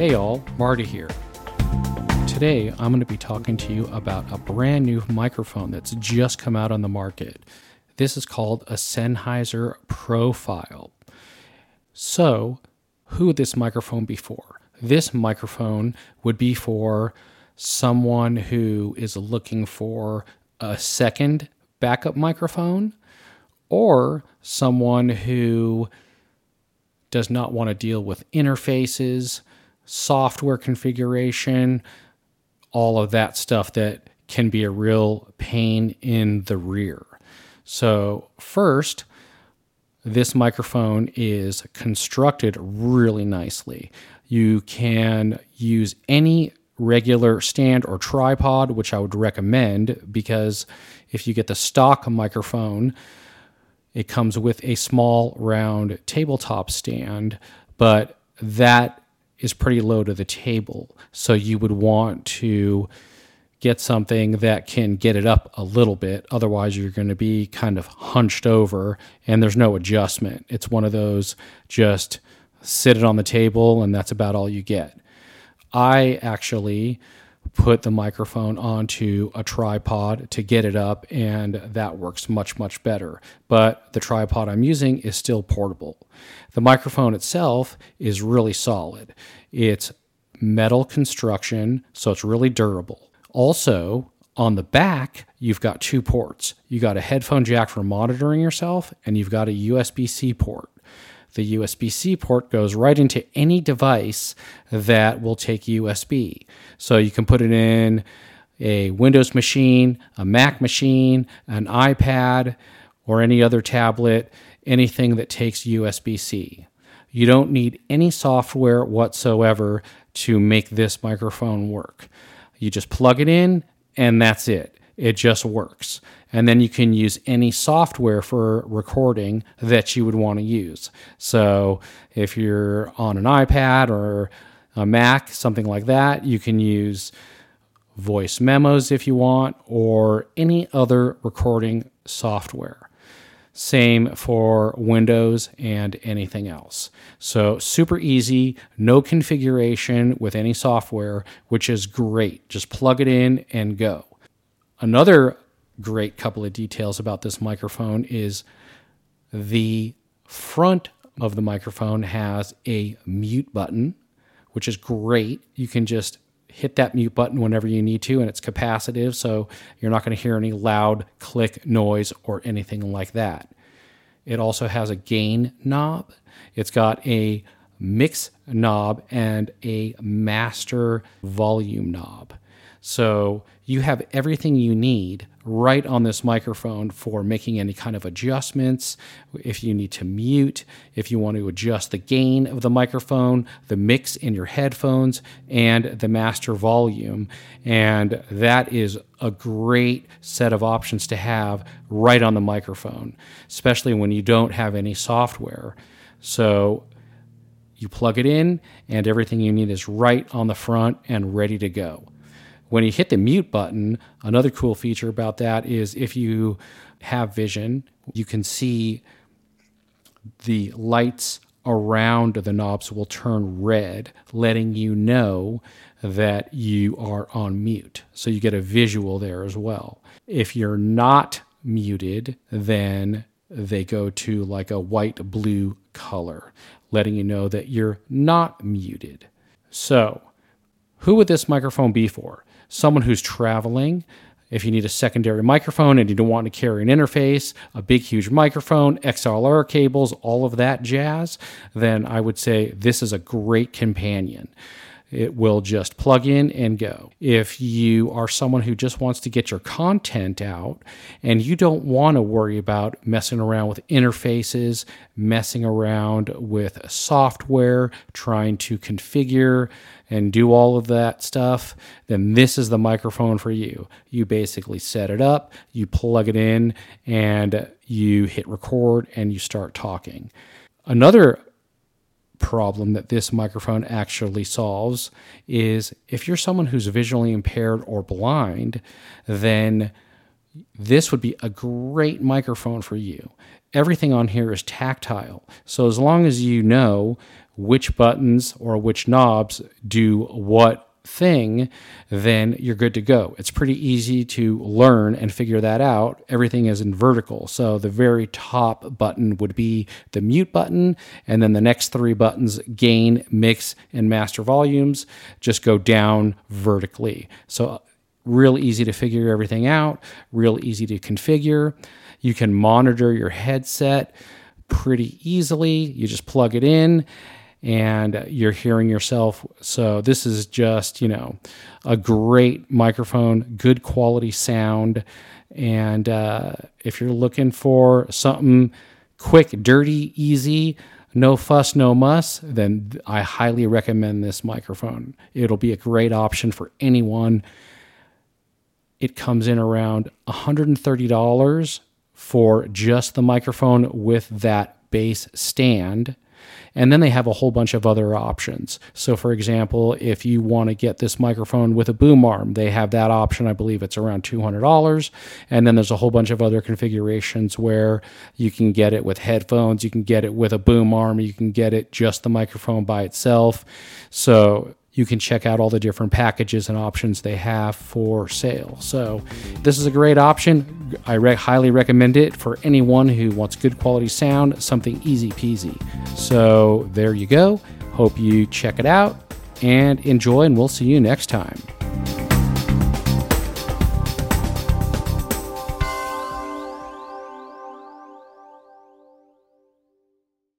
Hey all, Marty here. Today I'm going to be talking to you about a brand new microphone that's just come out on the market. This is called a Sennheiser Profile. So, who would this microphone be for? This microphone would be for someone who is looking for a second backup microphone or someone who does not want to deal with interfaces, software configuration, all of that stuff that can be a real pain in the rear. So, first, this microphone is constructed really nicely. You can use any regular stand or tripod, which I would recommend because if you get the stock microphone, it comes with a small round tabletop stand, but that is pretty low to the table. So you would want to get something that can get it up a little bit. Otherwise, you're going to be kind of hunched over and there's no adjustment. It's one of those just sit it on the table and that's about all you get. I actually put the microphone onto a tripod to get it up, and that works much, much better. But the tripod I'm using is still portable. The microphone itself is really solid. It's metal construction, so it's really durable. Also, on the back, you've got two ports. You got a headphone jack for monitoring yourself, and you've got a USB C port the USB C port goes right into any device that will take USB. So you can put it in a Windows machine, a Mac machine, an iPad, or any other tablet, anything that takes USB C. You don't need any software whatsoever to make this microphone work. You just plug it in, and that's it. It just works. And then you can use any software for recording that you would want to use. So if you're on an iPad or a Mac, something like that, you can use voice memos if you want, or any other recording software. Same for Windows and anything else. So, super easy, no configuration with any software, which is great. Just plug it in and go. Another great couple of details about this microphone is the front of the microphone has a mute button, which is great. You can just hit that mute button whenever you need to, and it's capacitive, so you're not going to hear any loud click noise or anything like that. It also has a gain knob. It's got a mix knob and a master volume knob. So you have everything you need right on this microphone for making any kind of adjustments. If you need to mute, if you want to adjust the gain of the microphone, the mix in your headphones, and the master volume. And that is a great set of options to have right on the microphone, especially when you don't have any software. So you plug it in, and everything you need is right on the front and ready to go. When you hit the mute button, another cool feature about that is if you have vision, you can see the lights around the knobs will turn red, letting you know that you are on mute. So you get a visual there as well. If you're not muted, then they go to like a white blue color, letting you know that you're not muted. So, who would this microphone be for? Someone who's traveling, if you need a secondary microphone and you don't want to carry an interface, a big, huge microphone, XLR cables, all of that jazz, then I would say this is a great companion. It will just plug in and go. If you are someone who just wants to get your content out and you don't want to worry about messing around with interfaces, messing around with software, trying to configure and do all of that stuff, then this is the microphone for you. You basically set it up, you plug it in, and you hit record and you start talking. Another problem that this microphone actually solves is if you're someone who's visually impaired or blind, then this would be a great microphone for you. everything on here is tactile. So as long as you know which buttons or which knobs do what thing, then you're good to go. It's pretty easy to learn and figure that out. Everything is in vertical. So the very top button would be the mute button, and then the next three buttons gain, mix, and master volumes just go down vertically. So real easy to figure everything out, real easy to configure. You can monitor your headset pretty easily. You just plug it in and you're hearing yourself. So this is just, you know, a great microphone, good quality sound. And uh, if you're looking for something quick, dirty, easy, no fuss, no muss, then I highly recommend this microphone. It'll be a great option for anyone. It comes in around $130 for just the microphone with that base stand. And then they have a whole bunch of other options. So, for example, if you want to get this microphone with a boom arm, they have that option. I believe it's around $200. And then there's a whole bunch of other configurations where you can get it with headphones, you can get it with a boom arm, you can get it just the microphone by itself. So, you can check out all the different packages and options they have for sale. So, this is a great option. I re- highly recommend it for anyone who wants good quality sound, something easy peasy. So, there you go. Hope you check it out and enjoy, and we'll see you next time.